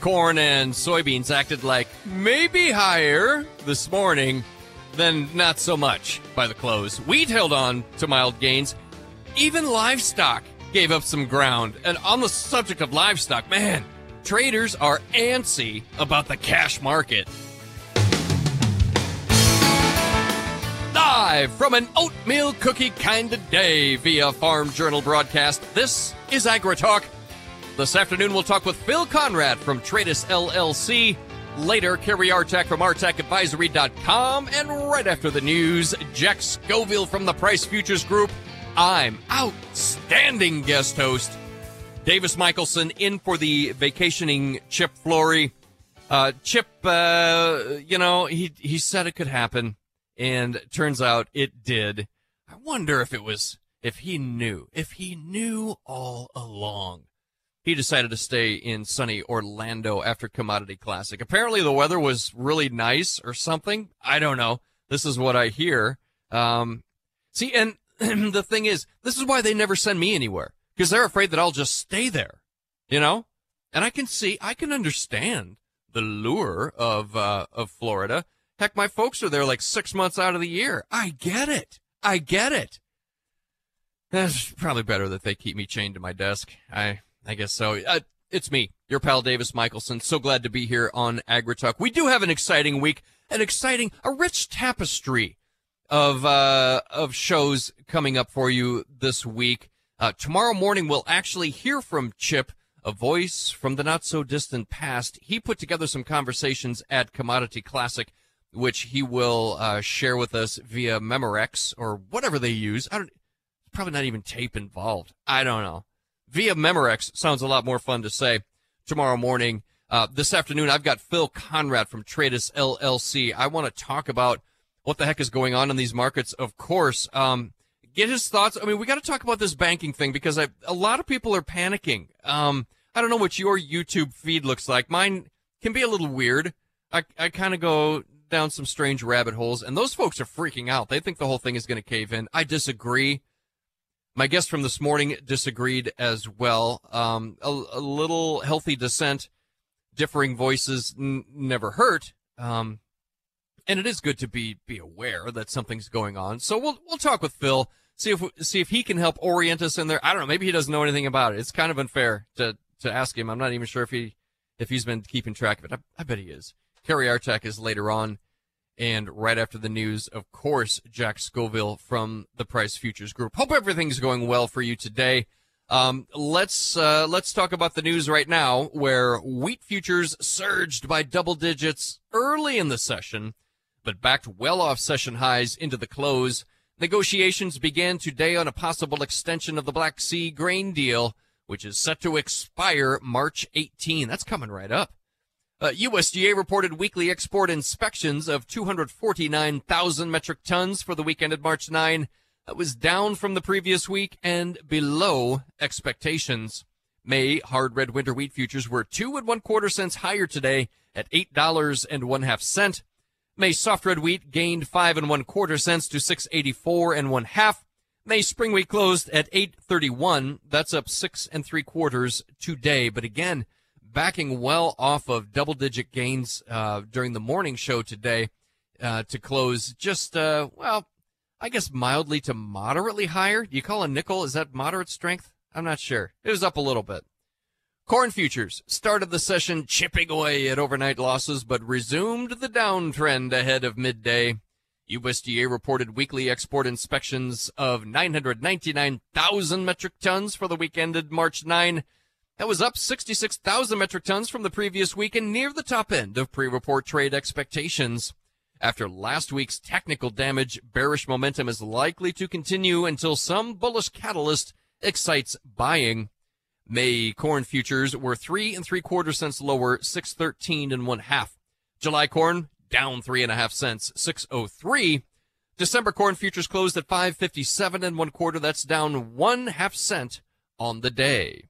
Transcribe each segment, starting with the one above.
Corn and soybeans acted like maybe higher this morning, then not so much by the close. Wheat held on to mild gains. Even livestock gave up some ground. And on the subject of livestock, man, traders are antsy about the cash market. Live from an oatmeal cookie kind of day via Farm Journal broadcast, this is AgriTalk. This afternoon, we'll talk with Phil Conrad from Tradus LLC. Later, Kerry Artak from ArtakAdvisory.com. And right after the news, Jack Scoville from the Price Futures Group. I'm outstanding guest host, Davis Michaelsen, in for the vacationing Chip Flory. Uh, Chip, uh, you know, he, he said it could happen, and turns out it did. I wonder if it was, if he knew, if he knew all along he decided to stay in sunny Orlando after Commodity Classic. Apparently, the weather was really nice or something. I don't know. This is what I hear. Um, see, and the thing is, this is why they never send me anywhere because they're afraid that I'll just stay there, you know? And I can see, I can understand the lure of, uh, of Florida. Heck, my folks are there like six months out of the year. I get it. I get it. That's probably better that they keep me chained to my desk. I, I guess so. Uh, it's me, your pal Davis Michaelsen. So glad to be here on AgriTalk. We do have an exciting week, an exciting, a rich tapestry of uh, of shows coming up for you this week. Uh, tomorrow morning, we'll actually hear from Chip, a voice from the not so distant past. He put together some conversations at Commodity Classic, which he will uh, share with us via Memorex or whatever they use. I don't. Probably not even tape involved. I don't know via Memorex sounds a lot more fun to say tomorrow morning. Uh, this afternoon, I've got Phil Conrad from Tradus LLC. I want to talk about what the heck is going on in these markets. Of course, um, get his thoughts. I mean, we got to talk about this banking thing because I, a lot of people are panicking. Um, I don't know what your YouTube feed looks like. Mine can be a little weird. I, I kind of go down some strange rabbit holes, and those folks are freaking out. They think the whole thing is going to cave in. I disagree. My guest from this morning disagreed as well. Um, a, a, little healthy dissent, differing voices n- never hurt. Um, and it is good to be be aware that something's going on. So we'll we'll talk with Phil, see if see if he can help orient us in there. I don't know. Maybe he doesn't know anything about it. It's kind of unfair to to ask him. I'm not even sure if he if he's been keeping track of it. I, I bet he is. Kerry Artak is later on and right after the news, of course, Jack Scoville from the Price Futures Group. Hope everything's going well for you today. Um, let's uh, let's talk about the news right now, where wheat futures surged by double digits early in the session, but backed well off session highs into the close. Negotiations began today on a possible extension of the Black Sea grain deal, which is set to expire March 18. That's coming right up. Uh, USDA reported weekly export inspections of 249,000 metric tons for the week ended March 9. That was down from the previous week and below expectations. May hard red winter wheat futures were two and one quarter cents higher today at eight dollars and one half cent. May soft red wheat gained five and one quarter cents to six eighty four and one half. May spring wheat closed at eight thirty one. That's up six and three quarters today. But again, backing well off of double digit gains uh, during the morning show today uh, to close just, uh, well, I guess mildly to moderately higher. You call a nickel? Is that moderate strength? I'm not sure. It was up a little bit. Corn futures started the session chipping away at overnight losses, but resumed the downtrend ahead of midday. USDA reported weekly export inspections of 999,000 metric tons for the week ended March 9 that was up 66,000 metric tons from the previous week and near the top end of pre-report trade expectations. After last week's technical damage, bearish momentum is likely to continue until some bullish catalyst excites buying. May corn futures were three and three quarter cents lower, 613 and one half. July corn down three and a half cents, 603. December corn futures closed at 557 and one quarter. That's down one half cent on the day.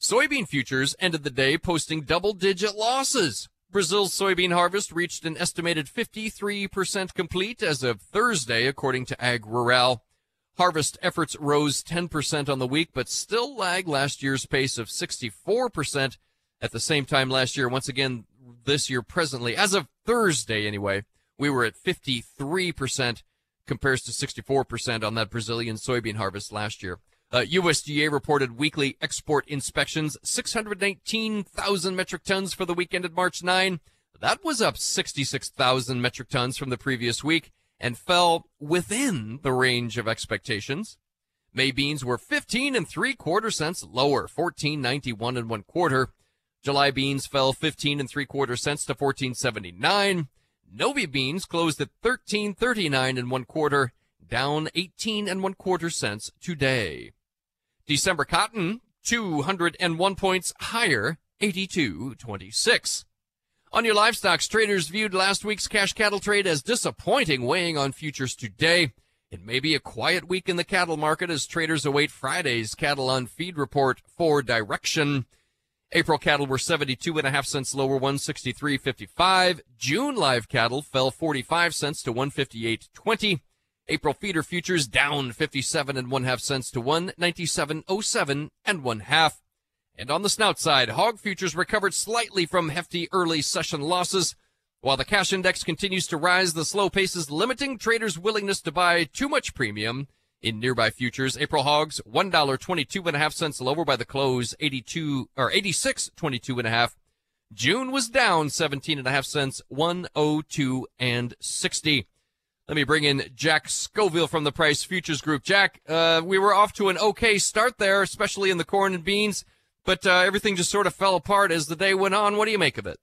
Soybean futures ended the day posting double digit losses. Brazil's soybean harvest reached an estimated 53% complete as of Thursday, according to Ag Rural. Harvest efforts rose 10% on the week, but still lag last year's pace of 64% at the same time last year. Once again, this year presently, as of Thursday anyway, we were at 53% compares to 64% on that Brazilian soybean harvest last year. Uh, USDA reported weekly export inspections, 619,000 metric tons for the week ended March 9. That was up 66,000 metric tons from the previous week and fell within the range of expectations. May beans were 15 and three quarter cents lower, 14.91 and one quarter. July beans fell 15 and three quarter cents to 14.79. Novi beans closed at 13.39 and one quarter, down 18 and one quarter cents today. December cotton, 201 points higher, 82.26. On your livestock, traders viewed last week's cash cattle trade as disappointing, weighing on futures today. It may be a quiet week in the cattle market as traders await Friday's cattle on feed report for direction. April cattle were 72 and a half cents lower, 163.55. June live cattle fell 45 cents to 158.20. April feeder futures down 57 and one half cents to 197.07 and one half. And on the snout side, hog futures recovered slightly from hefty early session losses. While the cash index continues to rise, the slow pace is limiting traders' willingness to buy too much premium. In nearby futures, April hogs one dollar twenty two and a half cents lower by the close, eighty two or eighty six twenty two and a half. June was down seventeen and a half cents, one oh two and sixty. Let me bring in Jack Scoville from the Price Futures Group. Jack, uh, we were off to an okay start there, especially in the corn and beans, but uh, everything just sort of fell apart as the day went on. What do you make of it?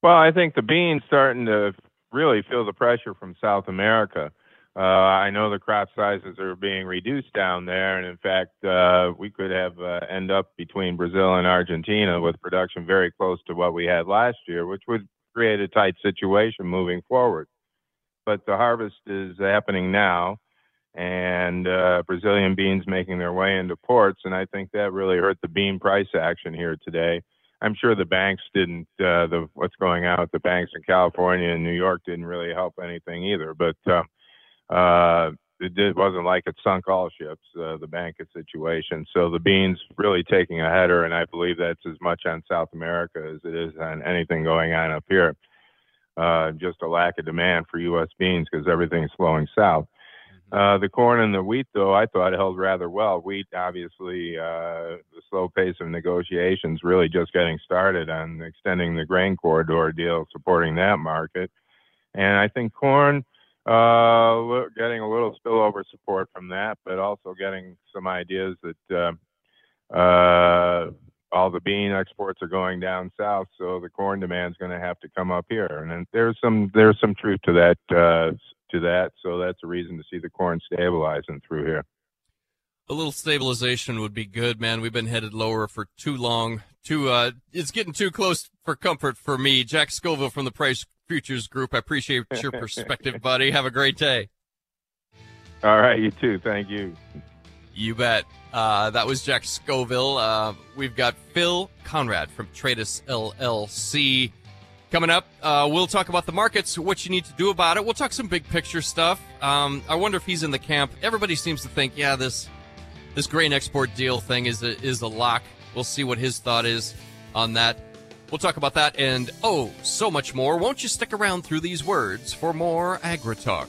Well, I think the beans starting to really feel the pressure from South America. Uh, I know the crop sizes are being reduced down there, and in fact, uh, we could have uh, end up between Brazil and Argentina with production very close to what we had last year, which would create a tight situation moving forward but the harvest is happening now, and uh, Brazilian beans making their way into ports, and I think that really hurt the bean price action here today. I'm sure the banks didn't. Uh, the what's going on with the banks in California and New York didn't really help anything either. But uh, uh, it did, wasn't like it sunk all ships, uh, the banking situation. So the beans really taking a header, and I believe that's as much on South America as it is on anything going on up here uh, just a lack of demand for U.S. beans because everything's flowing south. Mm-hmm. Uh, the corn and the wheat, though, I thought held rather well. Wheat, obviously, uh, the slow pace of negotiations really just getting started on extending the grain corridor deal, supporting that market. And I think corn, uh, getting a little spillover support from that, but also getting some ideas that uh, uh, all the bean exports are going down south, so the corn demand is going to have to come up here. And there's some there's some truth to that uh, to that. So that's a reason to see the corn stabilizing through here. A little stabilization would be good, man. We've been headed lower for too long. Too uh, it's getting too close for comfort for me. Jack Scoville from the Price Futures Group. I appreciate your perspective, buddy. Have a great day. All right, you too. Thank you. You bet. Uh, that was Jack Scoville. Uh, we've got Phil Conrad from Tradus LLC. Coming up, uh, we'll talk about the markets, what you need to do about it. We'll talk some big picture stuff. Um, I wonder if he's in the camp. Everybody seems to think, yeah, this this grain export deal thing is a, is a lock. We'll see what his thought is on that. We'll talk about that and oh, so much more. Won't you stick around through these words for more Agri Talk?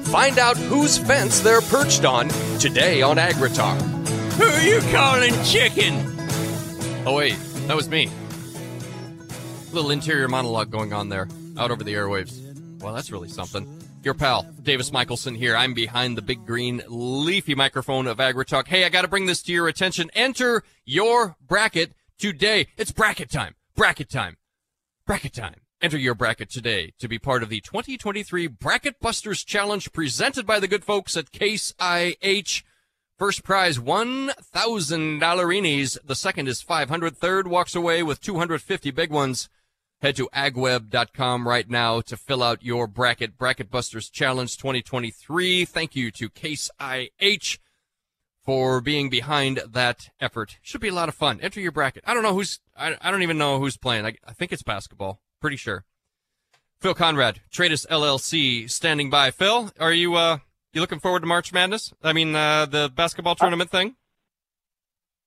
Find out whose fence they're perched on today on AgriTalk. Who are you calling chicken? Oh, wait, that was me. Little interior monologue going on there, out over the airwaves. Well, that's really something. Your pal, Davis Michaelsen here. I'm behind the big green leafy microphone of AgriTalk. Hey, I got to bring this to your attention. Enter your bracket today. It's bracket time. Bracket time. Bracket time. Enter your bracket today to be part of the 2023 Bracket Busters Challenge presented by the good folks at Case IH. First prize, $1,000 The second is 500 Third walks away with 250 big ones. Head to agweb.com right now to fill out your bracket. Bracket Busters Challenge 2023. Thank you to Case IH for being behind that effort. Should be a lot of fun. Enter your bracket. I don't know who's, I, I don't even know who's playing. I, I think it's basketball. Pretty sure. Phil Conrad, Tradus LLC, standing by. Phil, are you uh you looking forward to March Madness? I mean, uh, the basketball tournament thing.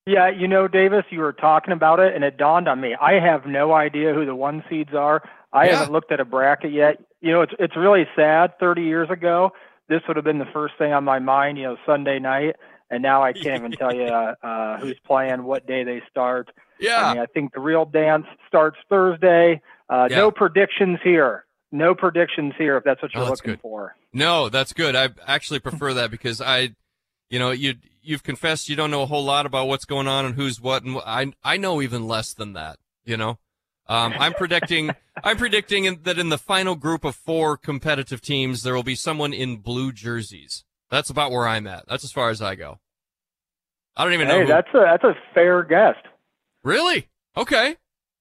Yeah, you know, Davis, you were talking about it, and it dawned on me. I have no idea who the one seeds are. I Yeah. haven't looked at a bracket yet. You know, it's it's really sad. Thirty years ago, this would have been the first thing on my mind. You know, Sunday night, and now I can't even tell you uh, uh, who's playing, what day they start. Yeah. I mean, I think the real dance starts Thursday. Uh, Yeah. No predictions here. No predictions here. If that's what Oh, you're that's looking good. for. No, that's good. I actually prefer that because I, you know, you you've confessed you don't know a whole lot about what's going on and who's what, and I I know even less than that. You know, um, I'm predicting I'm predicting in, that in the final group of four competitive teams there will be someone in blue jerseys. That's about where I'm at. That's as far as I go. I don't even know. Hey, that's a that's a fair guess. really okay.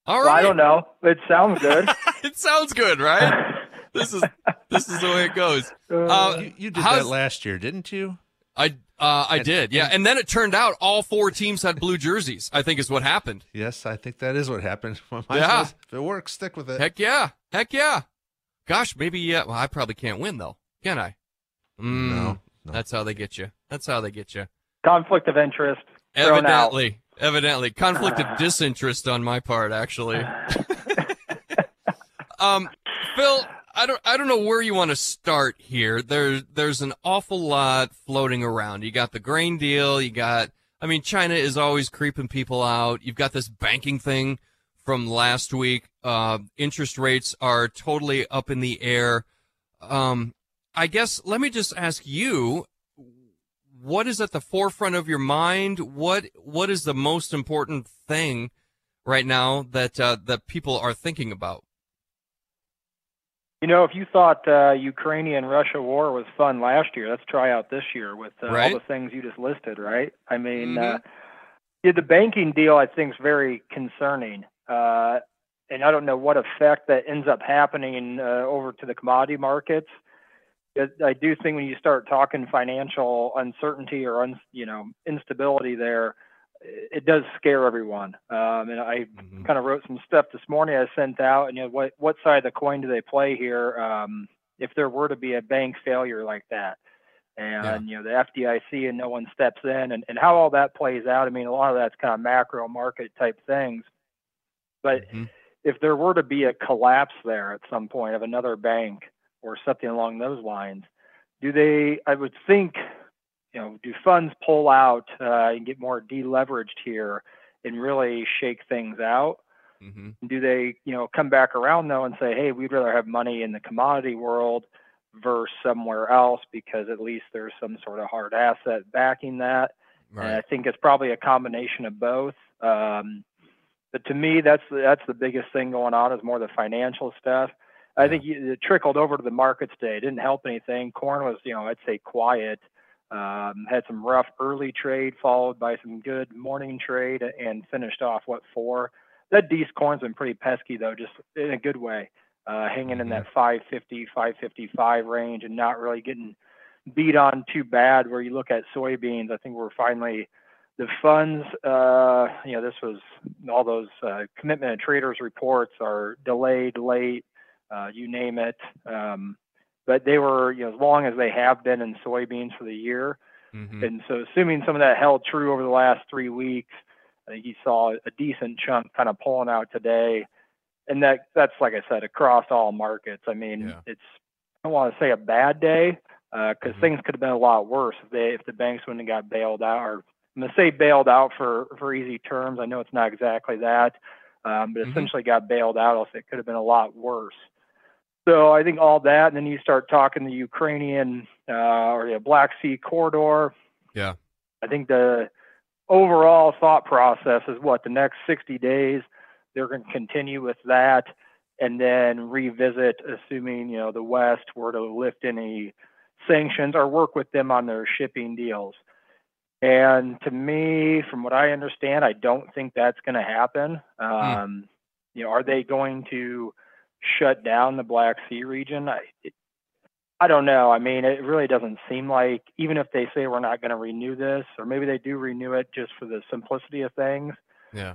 All Well. I don't know. It sounds good. it sounds good, right? this is this is the way it goes. Uh, You, you did that last year, didn't you? I uh, I did, yeah. And then it turned out all four teams had blue jerseys. I think is what happened. Yes, I think that is what happened. Might as Yeah. well- if it works, stick with it. Heck yeah, heck yeah. Gosh, maybe. Uh, well, I probably can't win though, can I? Mm, No, no. That's how they get you. That's how they get you. Conflict of interest. thrown out. Evidently, evidently, conflict of disinterest on my part, actually. um, Phil, I don't, I don't know where you want to start here. There's, there's an awful lot floating around. You got the grain deal. You got, I mean, China is always creeping people out. You've got this banking thing from last week. Uh, interest rates are totally up in the air. Um, I guess let me just ask you, what is at the forefront of your mind? What what is the most important thing right now that uh, that people are thinking about? You know, if you thought uh, Ukrainian Russia war was fun last year, let's try out this year with uh, Right. all the things you just listed, right? I mean, Mhm. uh, yeah, the banking deal I think is very concerning, uh, and I don't know what effect that ends up happening uh, over to the commodity markets. I do think when you start talking financial uncertainty or un, you know instability there, it does scare everyone. Um, and I Mhm. kind of wrote some stuff this morning I sent out, and you know what what side of the coin do they play here um, if there were to be a bank failure like that, and you know the FDIC and no one steps in, and, and how all that plays out. I mean, a lot of that's kind of macro market type things, but Mhm. if there were to be a collapse there at some point of another bank or something along those lines, do they? I would think, you know, do funds pull out uh, and get more deleveraged here and really shake things out? Mm-hmm. Do they, you know, come back around though and say, hey, we'd rather have money in the commodity world versus somewhere else because at least there's some sort of hard asset backing that. And I think it's probably a combination of both. Um, but to me, that's the, that's the biggest thing going on is more the financial stuff. I think it trickled over to the markets today. It didn't help anything. Corn was, you know, I'd say quiet. Um, had some rough early trade followed by some good morning trade and finished off what four. that Dees corn's been pretty pesky though, just in a good way, uh, hanging in that 550, 555 range, and not really getting beat on too bad. Where you look at soybeans, I think we're finally the funds. Uh, you know, this was all those uh, commitment and traders reports are delayed, late, uh, you name it. Um, but they were, you know, as long as they have been in soybeans for the year. Mm-hmm. And so, assuming some of that held true over the last three weeks, I think you saw a decent chunk kind of pulling out today. And that that's like I said across all markets. I mean, Yeah. it's I don't want to say a bad day because Mhm. things could have been a lot worse if they if the banks wouldn't have got bailed out. Or I'm gonna say bailed out for for easy terms. I know it's not exactly that, um, but Mhm. essentially got bailed out. Else it could have been a lot worse. So I think all that, and then you start talking the Ukrainian uh, or the Black Sea corridor. Yeah. I think the overall thought process is what the next 60 days they're going to continue with that and then revisit assuming you know the west were to lift any sanctions or work with them on their shipping deals and to me from what i understand i don't think that's going to happen um, you know are they going to shut down the black sea region I, it, I don't know. I mean, it really doesn't seem like, even if they say we're not going to renew this, or maybe they do renew it just for the simplicity of things. Yeah.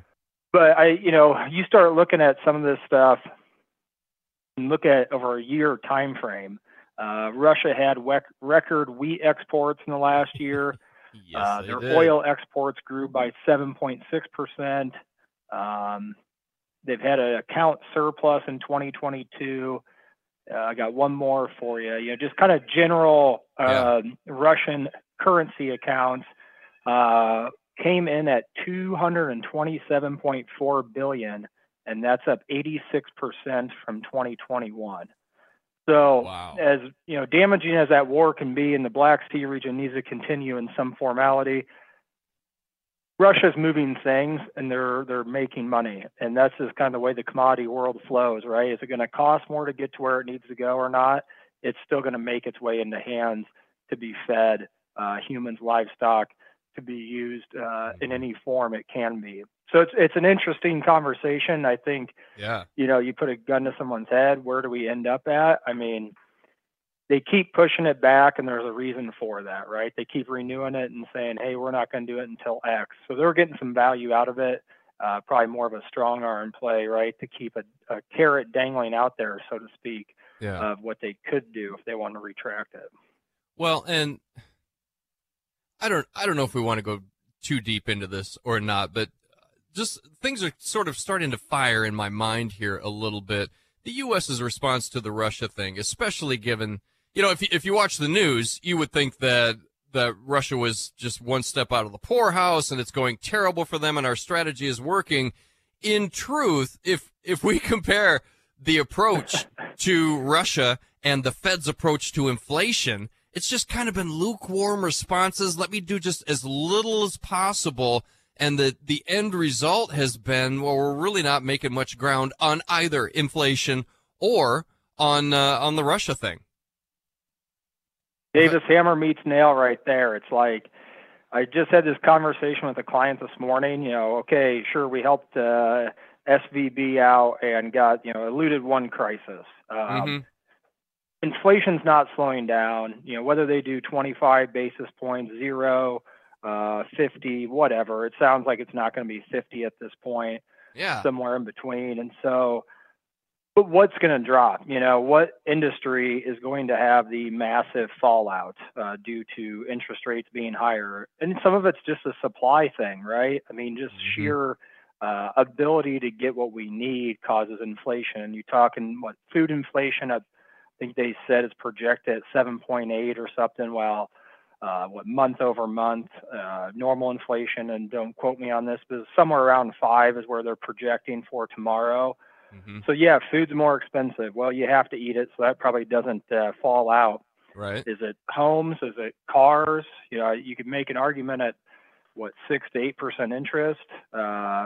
But I, you know, you start looking at some of this stuff and look at over a year time frame. Uh, Russia had wec- record wheat exports in the last year. Yes, uh, their did. oil exports grew by 7.6 percent. Um, they've had an account surplus in 2022. Uh, I got one more for you. You know, just kind of general uh, Russian currency accounts uh, came in at 227.4 billion, and that's up 86 percent from 2021. So, Wow. as you know, damaging as that war can be, in the Black Sea region needs to continue in some formality. Russia's moving things, and they're they're making money, and that's just kind of the way the commodity world flows, right? Is it going to cost more to get to where it needs to go or not? It's still going to make its way into hands to be fed, uh, humans, livestock, to be used uh, in any form it can be. So it's it's an interesting conversation. I think Yeah. you know, you put a gun to someone's head, where do we end up at? I mean, they keep pushing it back, and there's a reason for that, right? They keep renewing it and saying, hey, we're not going to do it until X. So they're getting some value out of it, uh, probably more of a strong arm play, right, to keep a, a carrot dangling out there, so to speak, Yeah. of what they could do if they want to retract it. Well, and I don't I don't know if we want to go too deep into this or not, but just things are sort of starting to fire in my mind here a little bit. The U.S.'s response to the Russia thing, especially given, you know, if you, if you watch the news, you would think that that Russia was just one step out of the poorhouse and it's going terrible for them and our strategy is working. In truth, if if we compare the approach to Russia and the Fed's approach to inflation, it's just kind of been lukewarm responses. Let me do just as little as possible. And the, the end result has been, well, we're really not making much ground on either inflation or on, uh, on the Russia thing. Davis hammer meets nail right there. It's like I just had this conversation with a client this morning. You know, okay, sure, we helped uh, SVB out and got you know eluded one crisis. Um, Mhm. Inflation's not slowing down. You know, whether they do 25 basis points, zero, uh, 50, whatever. It sounds like it's not going to be 50 at this point Yeah. somewhere in between. And so, but what's going to drop? You know, what industry is going to have the massive fallout uh, due to interest rates being higher? And some of it's just a supply thing, right? I mean, just Mhm. sheer uh, ability to get what we need causes inflation. You're talking what food inflation? I think they said is projected at 7.8 or something. While uh, what month over month uh, normal inflation, and don't quote me on this, but somewhere around five is where they're projecting for tomorrow. Mhm. So yeah, food's more expensive. Well, you have to eat it, so that probably doesn't uh, fall out. Right. Is it homes? Is it cars? You know, you could make an argument at what six to eight percent interest. Uh,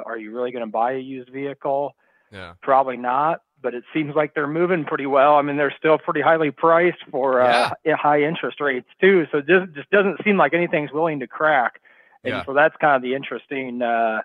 are you really going to buy a used vehicle? Yeah. Probably not. But it seems like they're moving pretty well. I mean, they're still pretty highly priced for uh, high interest rates too. So it just just doesn't seem like anything's willing to crack. And Yeah. so that's kind of the interesting uh,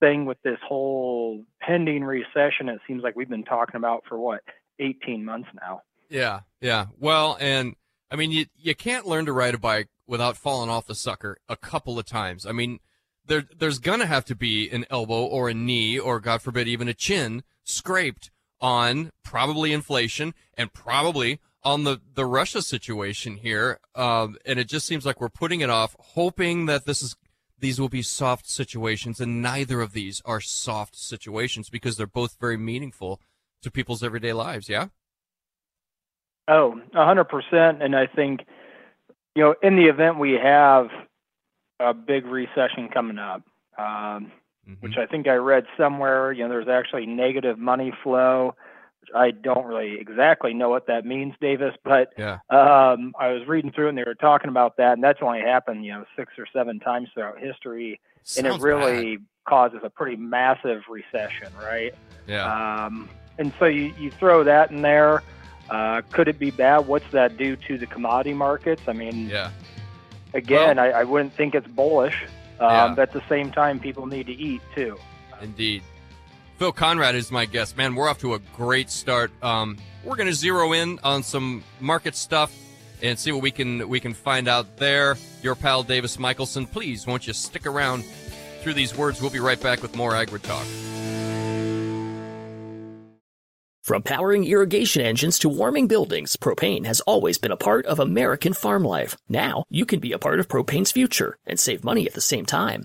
thing with this whole pending recession. It seems like we've been talking about for what 18 months now. Yeah, yeah. Well, and I mean, you you can't learn to ride a bike without falling off the sucker a couple of times. I mean, there there's gonna have to be an elbow or a knee or God forbid even a chin scraped on probably inflation and probably on the the Russia situation here. Um, and it just seems like we're putting it off, hoping that this is these will be soft situations, and neither of these are soft situations because they're both very meaningful to people's everyday lives. Yeah. Oh, a hundred percent. And I think, you know, in the event we have a big recession coming up, um, mm-hmm. which I think I read somewhere, you know, there's actually negative money flow. I don't really exactly know what that means, Davis, but yeah. um, I was reading through and they were talking about that, and that's only happened, you know, six or seven times throughout history, Sounds and it really bad. causes a pretty massive recession, right? Yeah. Um, and so you, you throw that in there. Uh, could it be bad? What's that do to the commodity markets? I mean, yeah. Again, Well- I, I wouldn't think it's bullish. Um, Yeah. But at the same time, people need to eat too. Indeed. Phil Conrad is my guest. Man, we're off to a great start. Um, we're going to zero in on some market stuff and see what we can we can find out there. Your pal Davis Michaelsen, please won't you stick around through these words? We'll be right back with more Agri Talk. From powering irrigation engines to warming buildings, propane has always been a part of American farm life. Now, you can be a part of propane's future and save money at the same time.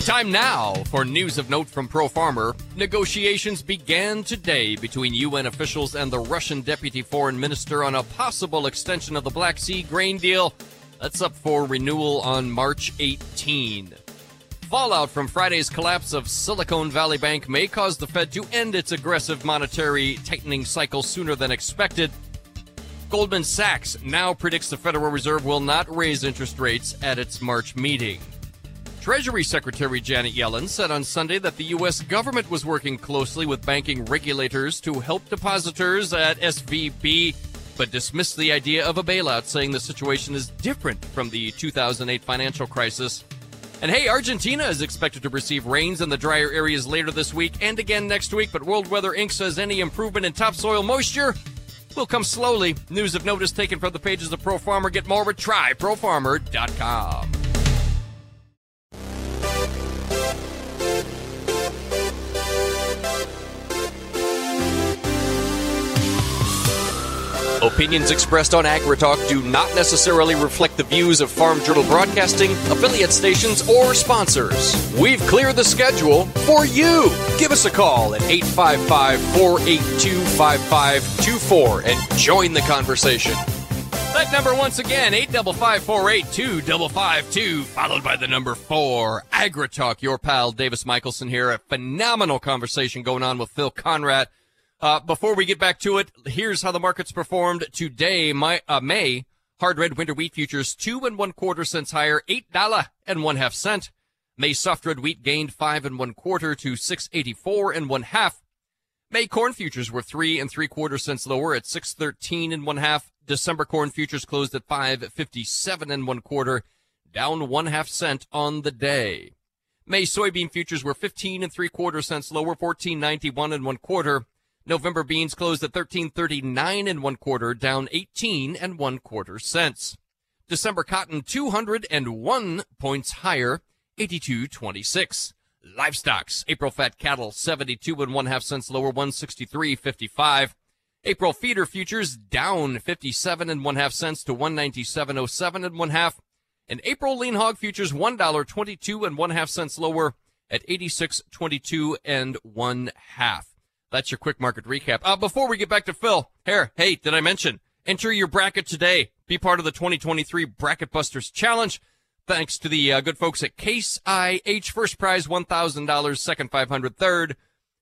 Time now for news of note from Pro Farmer. Negotiations began today between UN officials and the Russian deputy foreign minister on a possible extension of the Black Sea grain deal. That's up for renewal on March 18. Fallout from Friday's collapse of Silicon Valley Bank may cause the Fed to end its aggressive monetary tightening cycle sooner than expected. Goldman Sachs now predicts the Federal Reserve will not raise interest rates at its March meeting. Treasury Secretary Janet Yellen said on Sunday that the U.S. government was working closely with banking regulators to help depositors at SVB, but dismissed the idea of a bailout, saying the situation is different from the 2008 financial crisis. And hey, Argentina is expected to receive rains in the drier areas later this week and again next week, but World Weather Inc. says any improvement in topsoil moisture will come slowly. News of notice taken from the pages of Pro Farmer. Get more at tryprofarmer.com. Opinions expressed on AgriTalk do not necessarily reflect the views of Farm Journal Broadcasting, affiliate stations, or sponsors. We've cleared the schedule for you. Give us a call at 855 482 5524 and join the conversation. That number once again, 855 482 5552, followed by the number 4. AgriTalk, your pal Davis Michaelsen here. A phenomenal conversation going on with Phil Conrad. Uh, before we get back to it, here's how the markets performed today. My, uh, May hard red winter wheat futures two and one quarter cents higher, eight dollar and one half cent. May soft red wheat gained five and one quarter to six eighty four and one half. May corn futures were three and three quarter cents lower at six thirteen and one half. December corn futures closed at five fifty seven and one quarter, down one half cent on the day. May soybean futures were fifteen and three quarter cents lower, fourteen ninety one and one quarter. November beans closed at 1339 and one quarter, down 18 and one quarter cents. December cotton 201 points higher, 82.26. Livestocks, April fat cattle 72 and one half cents lower, 163.55. April feeder futures down 57 and one half cents to 197.07 and one half. And April lean hog futures $1.22 and one half cents lower at 86.22 and one half. That's your quick market recap. Uh, before we get back to Phil, here, hey, did I mention? Enter your bracket today. Be part of the 2023 Bracket Busters Challenge. Thanks to the uh, good folks at Case IH. First prize $1,000, second 500 third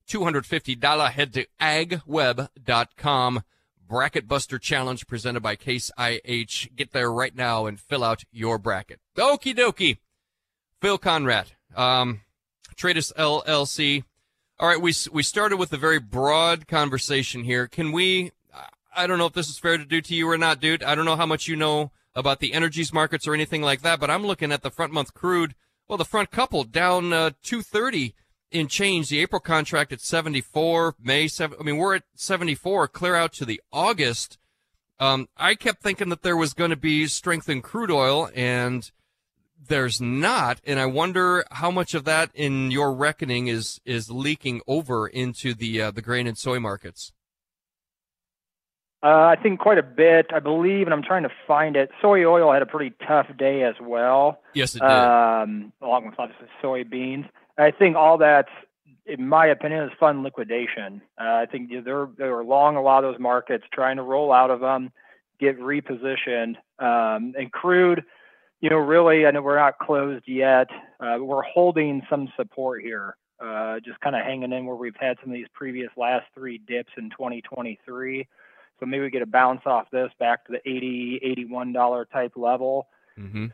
$250. Head to agweb.com. Bracket Buster Challenge presented by Case IH. Get there right now and fill out your bracket. Okie dokie. Phil Conrad, um, Tradus LLC. All right, we we started with a very broad conversation here. Can we? I don't know if this is fair to do to you or not, dude. I don't know how much you know about the energies markets or anything like that, but I'm looking at the front month crude. Well, the front couple down uh, 230 in change. The April contract at 74, May 7. I mean, we're at 74, clear out to the August. Um, I kept thinking that there was going to be strength in crude oil, and there's not. And I wonder how much of that, in your reckoning, is is leaking over into the uh, the grain and soy markets. Uh, I think quite a bit. I believe, and I'm trying to find it. Soy oil had a pretty tough day as well. Yes, it did. Um, along with obviously soybeans. I think all that's, in my opinion, is fund liquidation. Uh, I think they're they were long a lot of those markets, trying to roll out of them, get repositioned, um, and crude. You know, really, I know we're not closed yet. Uh, we're holding some support here, uh, just kind of hanging in where we've had some of these previous last three dips in 2023. So maybe we get a bounce off this back to the 80, 81 dollar type level. Mm-hmm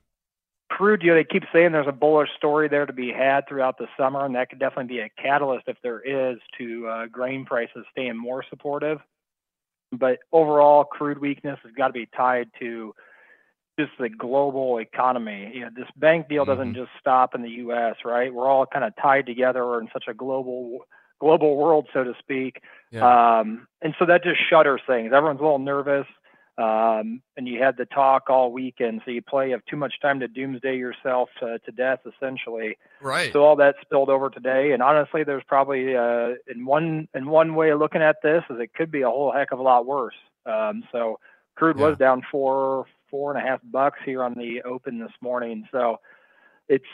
crude, you know, they keep saying there's a bullish story there to be had throughout the summer, and that could definitely be a catalyst if there is to uh, grain prices staying more supportive. But overall, crude weakness has got to be tied to just the global economy. You know, this bank deal doesn't mm-hmm. just stop in the U.S., right? We're all kind of tied together in such a global global world, so to speak. Yeah. Um, and so that just shutters things. Everyone's a little nervous. Um, and you had the talk all weekend, so you play have too much time to doomsday yourself to, to death, essentially. Right. So all that spilled over today, and honestly, there's probably uh, in one in one way of looking at this is it could be a whole heck of a lot worse. Um, so crude yeah. was down four four and a half bucks here on the open this morning. So it's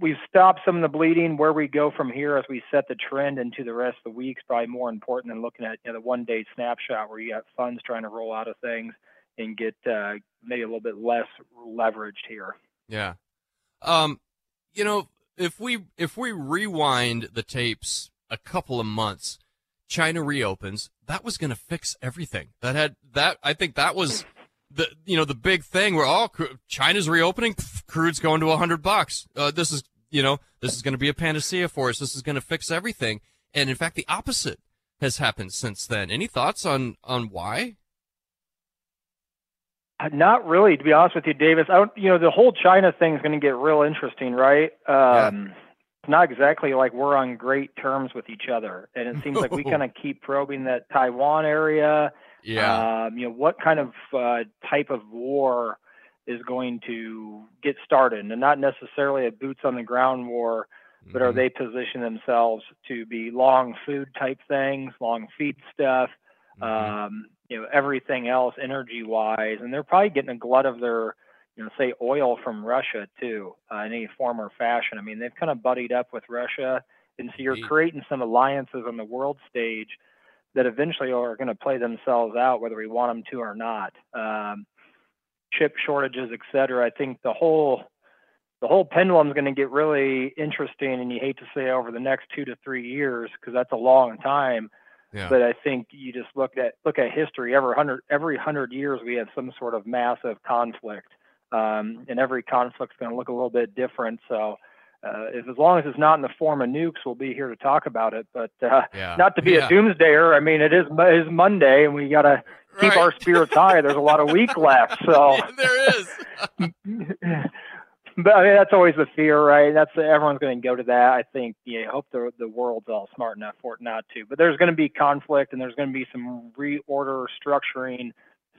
we've stopped some of the bleeding. Where we go from here as we set the trend into the rest of the week is probably more important than looking at you know, the one day snapshot where you got funds trying to roll out of things and get uh, maybe a little bit less leveraged here. Yeah, um, you know, if we if we rewind the tapes a couple of months, China reopens. That was going to fix everything. That had that. I think that was the you know the big thing where oh China's reopening, crude's going to a hundred bucks. Uh, this is you know this is going to be a panacea for us. This is going to fix everything. And in fact, the opposite has happened since then. Any thoughts on on why? Uh, not really, to be honest with you, Davis. I don't, you know, the whole China thing is going to get real interesting, right? Um, yeah. It's not exactly like we're on great terms with each other, and it seems like we kind of keep probing that Taiwan area yeah. Um, you know, what kind of uh, type of war is going to get started, and not necessarily a boots on the ground war, but mm-hmm. are they positioning themselves to be long food type things, long feed stuff, mm-hmm. um, you know, everything else energy wise, and they're probably getting a glut of their you know, say oil from Russia too, uh, in any form or fashion. I mean, they've kind of buddied up with Russia, and so you're creating some alliances on the world stage that eventually are going to play themselves out, whether we want them to or not. Um, chip shortages, et cetera. I think the whole the whole pendulum is going to get really interesting, and you hate to say over the next two to three years because that's a long time. Yeah. But I think you just look at look at history. Every hundred every hundred years, we have some sort of massive conflict, um, and every conflict is going to look a little bit different. So uh, if as long as it's not in the form of nukes, we'll be here to talk about it. But uh, yeah. not to be yeah. a doomsdayer. I mean, it is it is Monday, and we got to keep right. our spirits high. There's a lot of week left, so yeah, there is. but I mean, that's always the fear, right? That's everyone's going to go to that. I think. Yeah, I hope the the world's all smart enough for it not to. But there's going to be conflict, and there's going to be some reorder, structuring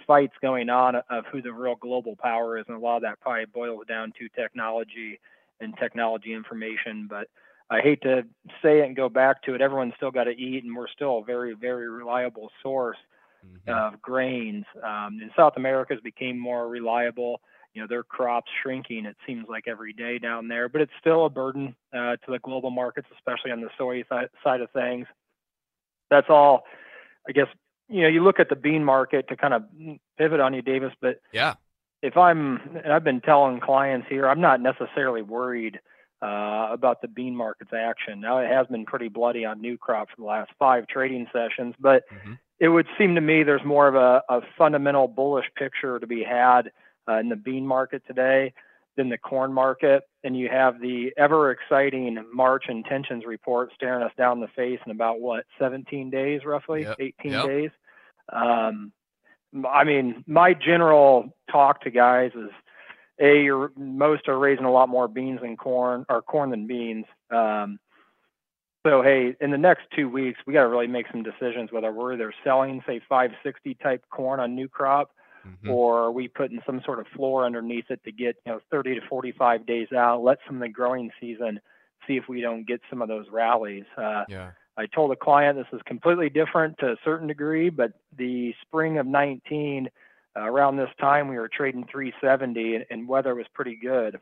fights going on of who the real global power is, and a lot of that probably boils down to technology and technology information. But I hate to say it and go back to it. Everyone's still got to eat, and we're still a very, very reliable source. mm-hmm. of grains. Um, and South America's became more reliable. You know, their crops shrinking. It seems like every day down there, but it's still a burden uh, to the global markets, especially on the soy side of things. That's all. I guess you know you look at the bean market to kind of pivot on you, Davis. But yeah, if I'm, and I've been telling clients here, I'm not necessarily worried uh, about the bean market's action. Now it has been pretty bloody on new crop for the last five trading sessions, but mm-hmm. it would seem to me there's more of a, a fundamental bullish picture to be had uh, in the bean market today than the corn market. And you have the ever exciting March intentions report staring us down the face in about what 17 days, roughly yep. 18 yep. days. Um, I mean, my general talk to guys is a you're most are raising a lot more beans than corn or corn than beans. Um, so hey, in the next two weeks, we got to really make some decisions whether we're either selling say 560 type corn on new crop, mm-hmm. or are we putting some sort of floor underneath it to get you know 30 to 45 days out, let some of the growing season see if we don't get some of those rallies. Uh, yeah. I told a client this is completely different to a certain degree, but the spring of 19 uh, around this time we were trading 370 and, and weather was pretty good.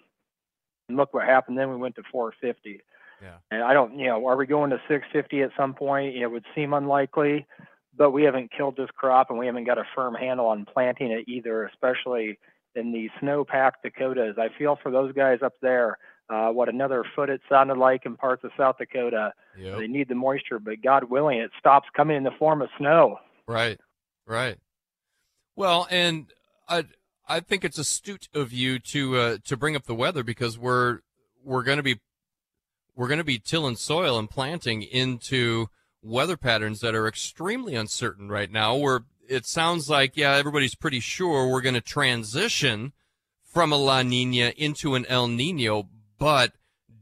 And look what happened then we went to 450. Yeah. And I don't, you know, are we going to 650 at some point? It would seem unlikely, but we haven't killed this crop and we haven't got a firm handle on planting it either, especially in the snowpack Dakotas. I feel for those guys up there. Uh, what another foot it sounded like in parts of South Dakota. Yep. They need the moisture, but God willing, it stops coming in the form of snow. Right, right. Well, and I I think it's astute of you to uh, to bring up the weather because we're we're going to be we're going to be tilling soil and planting into weather patterns that are extremely uncertain right now. Where it sounds like yeah, everybody's pretty sure we're going to transition from a La Nina into an El Nino, but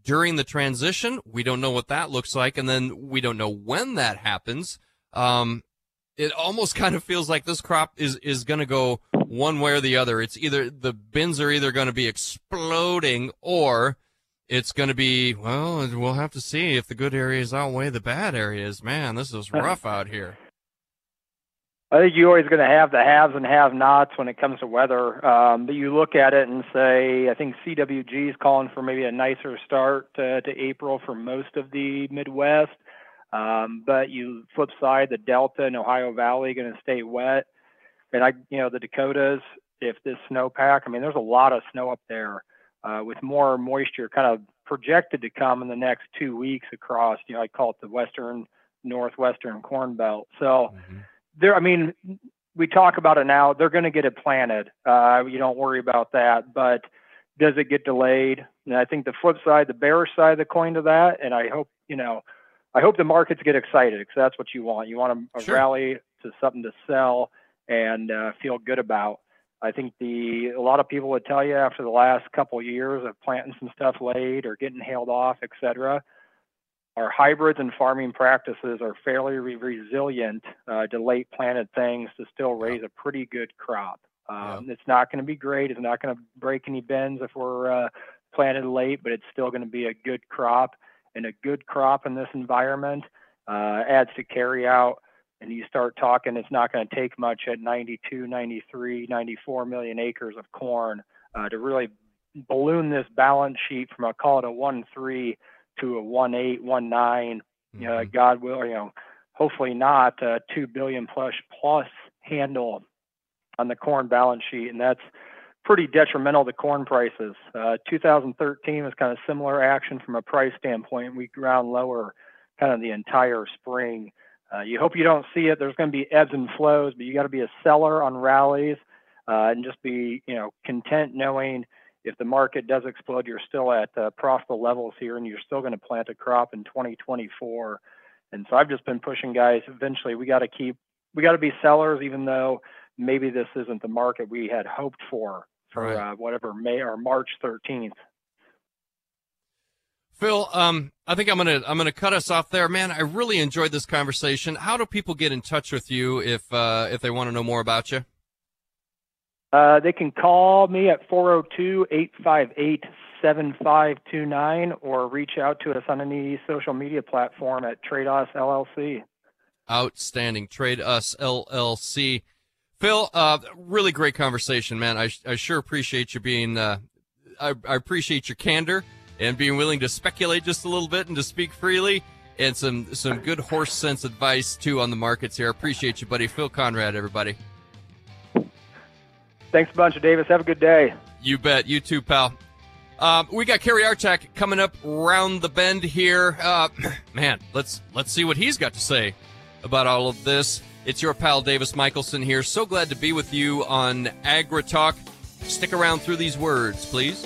during the transition, we don't know what that looks like, and then we don't know when that happens. Um, it almost kind of feels like this crop is is going to go one way or the other. It's either the bins are either going to be exploding or it's going to be well. We'll have to see if the good areas outweigh the bad areas. Man, this is rough out here. I think you're always going to have the haves and have-nots when it comes to weather. Um, but you look at it and say, I think CWG is calling for maybe a nicer start to, to April for most of the Midwest. Um, but you flip side, the Delta and Ohio Valley going to stay wet, and I, you know, the Dakotas. If this snowpack, I mean, there's a lot of snow up there, uh, with more moisture kind of projected to come in the next two weeks across. You know, I call it the western, northwestern corn belt. So mm-hmm. there, I mean, we talk about it now. They're going to get it planted. Uh, you don't worry about that, but does it get delayed? And I think the flip side, the bearish side of the coin to that, and I hope you know I hope the markets get excited because that's what you want. You want a, a sure. rally to something to sell and uh, feel good about. I think the a lot of people would tell you after the last couple of years of planting some stuff late or getting hailed off, et cetera, our hybrids and farming practices are fairly re- resilient uh, to late planted things to still raise a pretty good crop. Um, yeah. It's not going to be great. It's not going to break any bends if we're uh, planted late, but it's still going to be a good crop and a good crop in this environment uh, adds to carry out. And you start talking, it's not going to take much at 92, 93, 94 million acres of corn uh, to really balloon this balance sheet from a call it a one three to a one eight, one nine. Mm-hmm. Uh, God will, you know, hopefully not a two billion plus plus handle on the corn balance sheet, and that's pretty detrimental to corn prices. Uh, 2013 was kind of similar action from a price standpoint. We ground lower kind of the entire spring. Uh, you hope you don't see it. There's going to be ebbs and flows, but you got to be a seller on rallies uh, and just be, you know, content knowing if the market does explode, you're still at uh, profitable levels here, and you're still going to plant a crop in 2024. And so I've just been pushing guys. Eventually, we got to keep, we got to be sellers, even though maybe this isn't the market we had hoped for for right. uh, whatever May or March 13th. Phil, um, I think I'm gonna I'm gonna cut us off there, man. I really enjoyed this conversation. How do people get in touch with you if uh, if they want to know more about you? Uh, they can call me at 402-858-7529 or reach out to us on any social media platform at Trados LLC. Outstanding. Trade Us LLC. Phil, uh, really great conversation, man. I, I sure appreciate you being, uh, I, I appreciate your candor and being willing to speculate just a little bit and to speak freely and some, some good horse sense advice too on the markets here. Appreciate you, buddy. Phil Conrad, everybody. Thanks a bunch, Davis. Have a good day. You bet. You too, pal. Um, we got Kerry Archak coming up round the bend here. Uh, man, let's let's see what he's got to say about all of this. It's your pal Davis Michaelsen here. So glad to be with you on AgriTalk. Stick around through these words, please.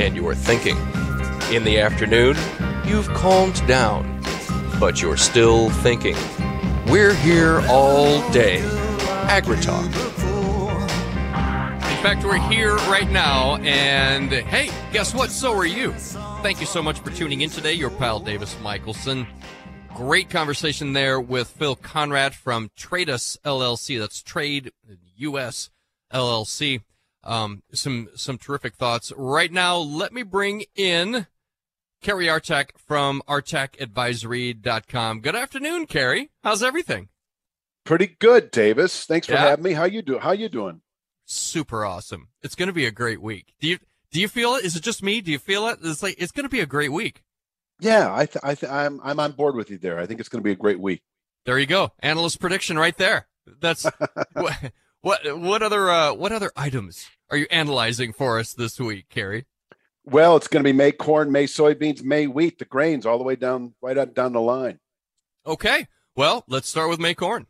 and you're thinking. In the afternoon, you've calmed down, but you're still thinking. We're here all day. AgriTalk. In fact, we're here right now, and hey, guess what? So are you. Thank you so much for tuning in today. Your pal Davis Michaelsen. Great conversation there with Phil Conrad from Trade Us LLC. That's Trade US LLC. Um, some some terrific thoughts. Right now, let me bring in Kerry Archak from archakadvisory.com. Good afternoon, Kerry. How's everything? Pretty good, Davis. Thanks for Yeah. having me. How you do? How you doing? Super awesome. It's going to be a great week. Do you do you feel it? Is it just me? Do you feel it? It's like it's going to be a great week. Yeah, I th- I th- I'm I'm on board with you there. I think it's going to be a great week. There you go. Analyst prediction right there. That's what what other uh, what other items are you analyzing for us this week, Kerry? Well, it's going to be May corn, May soybeans, May wheat, the grains all the way down right up down the line. Okay. Well, let's start with May corn.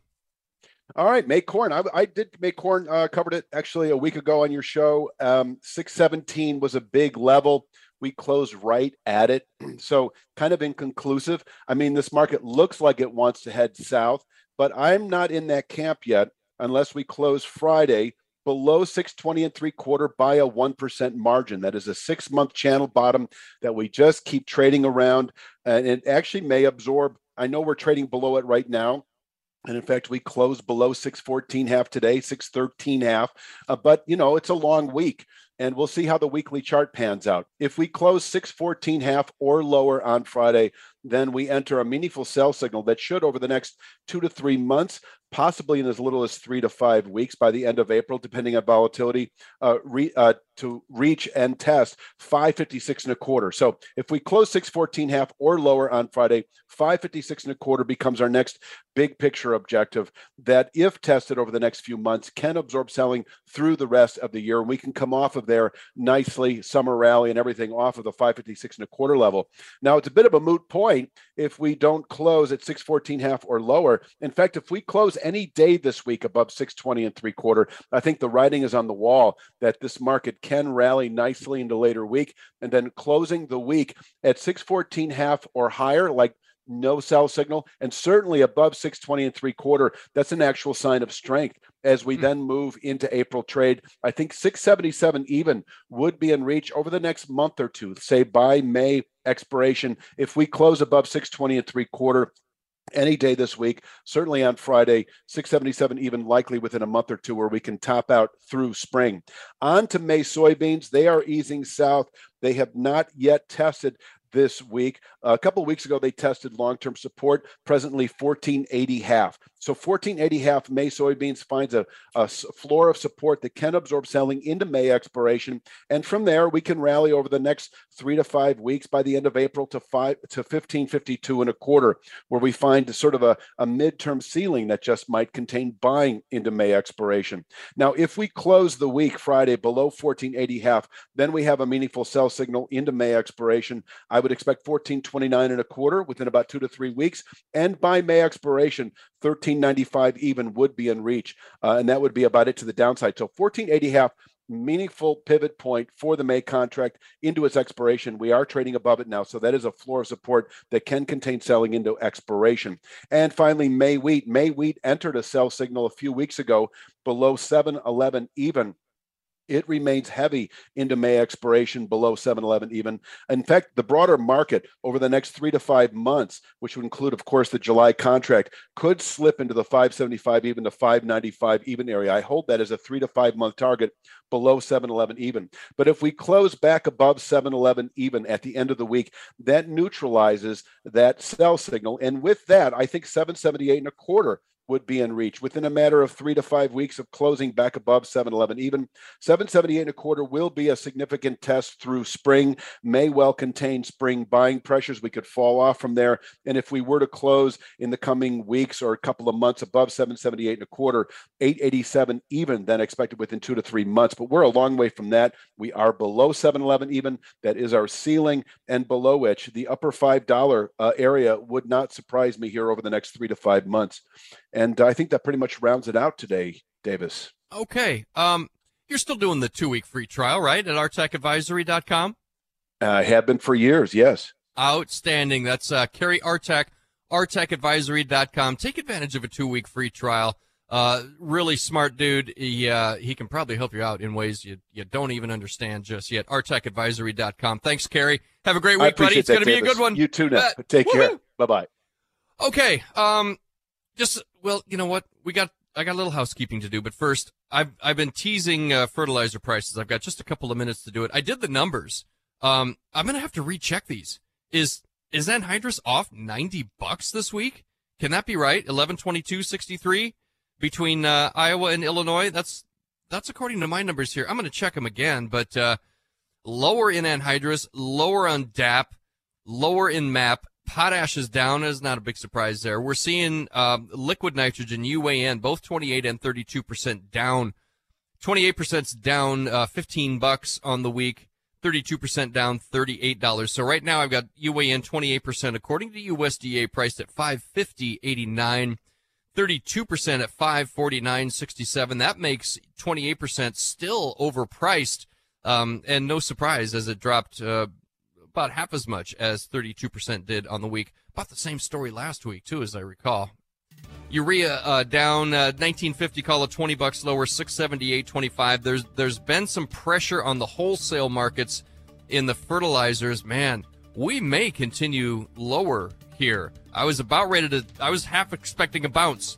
All right, May corn. I, I did May corn. Uh, covered it actually a week ago on your show. Um, Six seventeen was a big level. We closed right at it, so kind of inconclusive. I mean, this market looks like it wants to head south, but I'm not in that camp yet unless we close Friday below 620 and three quarter by a 1% margin. That is a six month channel bottom that we just keep trading around. And it actually may absorb. I know we're trading below it right now. And in fact, we closed below 614 half today, 613 half. Uh, but, you know, it's a long week and we'll see how the weekly chart pans out. If we close 614 half or lower on Friday, then we enter a meaningful sell signal that should, over the next two to three months, possibly in as little as three to five weeks by the end of April, depending on volatility, uh, re, uh, to reach and test 556 and a quarter. So if we close 614 half or lower on Friday, 556 and a quarter becomes our next big picture objective that, if tested over the next few months, can absorb selling through the rest of the year. And we can come off of there nicely, summer rally and everything off of the 556 and a quarter level. Now, it's a bit of a moot point if we don't close at 614 half or lower. In fact, if we close any day this week above 620 and three quarter, I think the writing is on the wall that this market can rally nicely into later week. And then closing the week at 614 half or higher, like no sell signal, and certainly above 620 and three quarter, that's an actual sign of strength as we hmm. then move into April trade. I think 677 even would be in reach over the next month or two, say by May expiration. If we close above 620 and three quarter, any day this week, certainly on Friday, 677 even likely within a month or two where we can top out through spring. On to May soybeans. They are easing south. They have not yet tested this week. A couple of weeks ago, they tested long term support, presently 1480 half. So 1480 half May soybeans finds a, a floor of support that can absorb selling into May expiration, and from there we can rally over the next three to five weeks by the end of April to five to 1552 and a quarter, where we find sort of a, a midterm ceiling that just might contain buying into May expiration. Now, if we close the week Friday below 1480 half, then we have a meaningful sell signal into May expiration. I would expect 1429 and a quarter within about two to three weeks, and by May expiration, 1395 even would be in reach, uh, and that would be about it to the downside. So 1480 half meaningful pivot point for the May contract into its expiration. We are trading above it now, so that is a floor of support that can contain selling into expiration. And finally, May wheat. May wheat entered a sell signal a few weeks ago below 711 even it remains heavy into May expiration below 711 even. In fact, the broader market over the next three to five months, which would include, of course, the July contract, could slip into the 575 even to 595 even area. I hold that as a three to five month target below 711 even. But if we close back above 711 even at the end of the week, that neutralizes that sell signal. And with that, I think 778 and a quarter would be in reach. Within a matter of three to five weeks of closing back above 711 even 778 and a quarter will be a significant test through spring may well contain spring buying pressures. We could fall off from there. And if we were to close in the coming weeks or a couple of months above 778 and a quarter 887 even then expected within two to three months. But we're a long way from that. We are below 711 even. That is our ceiling and below which the upper five dollar uh, area would not surprise me here over the next three to five months I think that pretty much rounds it out today, Davis. Okay. Um, you're still doing the two week free trial, right? At artekadvisory.com? I uh, have been for years, yes. Outstanding. That's uh, Kerry Artek, artekadvisory.com. Take advantage of a two week free trial. Uh, really smart dude. He, uh, he can probably help you out in ways you, you don't even understand just yet. artekadvisory.com. Thanks, Kerry. Have a great week, buddy. It's going to be a good one. You too now. Take Woo-hoo. care. Bye bye. Okay. Um, just well, you know what? We got I got a little housekeeping to do, but first, I've I've been teasing uh, fertilizer prices. I've got just a couple of minutes to do it. I did the numbers. Um, I'm gonna have to recheck these. Is is anhydrous off 90 bucks this week? Can that be right? 1122.63 between uh, Iowa and Illinois. That's that's according to my numbers here. I'm gonna check them again, but uh, lower in anhydrous, lower on DAP, lower in MAP, Potash is down is not a big surprise there. We're seeing um, liquid nitrogen UAN both 28 and 32 percent down. 28 percent down, uh, 15 bucks on the week. 32 percent down, 38 dollars. So right now I've got UAN 28 percent according to USDA priced at 550.89. 32% at 549.67. That makes 28% still overpriced. Um, and no surprise as it dropped uh, about half as much as 32% did on the week. About the same story last week, too, as I recall. Urea uh, down uh, 1950, call it 20 bucks lower, 678.25. There's there's been some pressure on the wholesale markets in the fertilizers. Man, we may continue lower here. I was about ready to. I was half expecting a bounce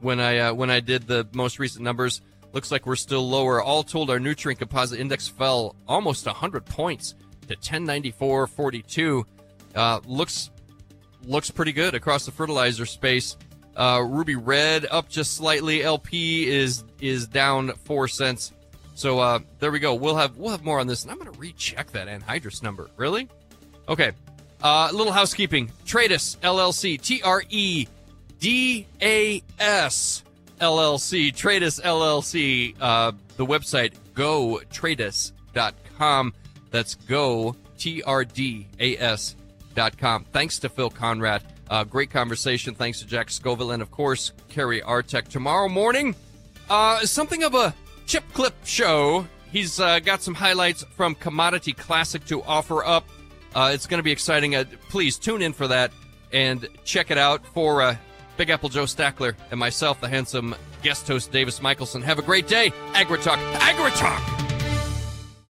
when I uh, when I did the most recent numbers. Looks like we're still lower. All told, our nutrient composite index fell almost 100 points to 1094.42. Uh, looks looks pretty good across the fertilizer space. Uh, Ruby Red up just slightly. LP is is down four cents. So uh, there we go. We'll have we'll have more on this, and I'm going to recheck that anhydrous number. Really? Okay. Uh, a little housekeeping. Tradus LLC. T R E D A S LLC. Tradus LLC. Uh, the website gotradus.com. That's go, T-R-D-A-S dot com. Thanks to Phil Conrad. Uh, great conversation. Thanks to Jack Scoville and, of course, Kerry Artek. Tomorrow morning, uh, something of a chip clip show. He's uh, got some highlights from Commodity Classic to offer up. Uh, it's going to be exciting. Uh, please tune in for that and check it out. For uh, Big Apple Joe Stackler and myself, the handsome guest host Davis Michaelsen, have a great day. AgriTalk. AgriTalk!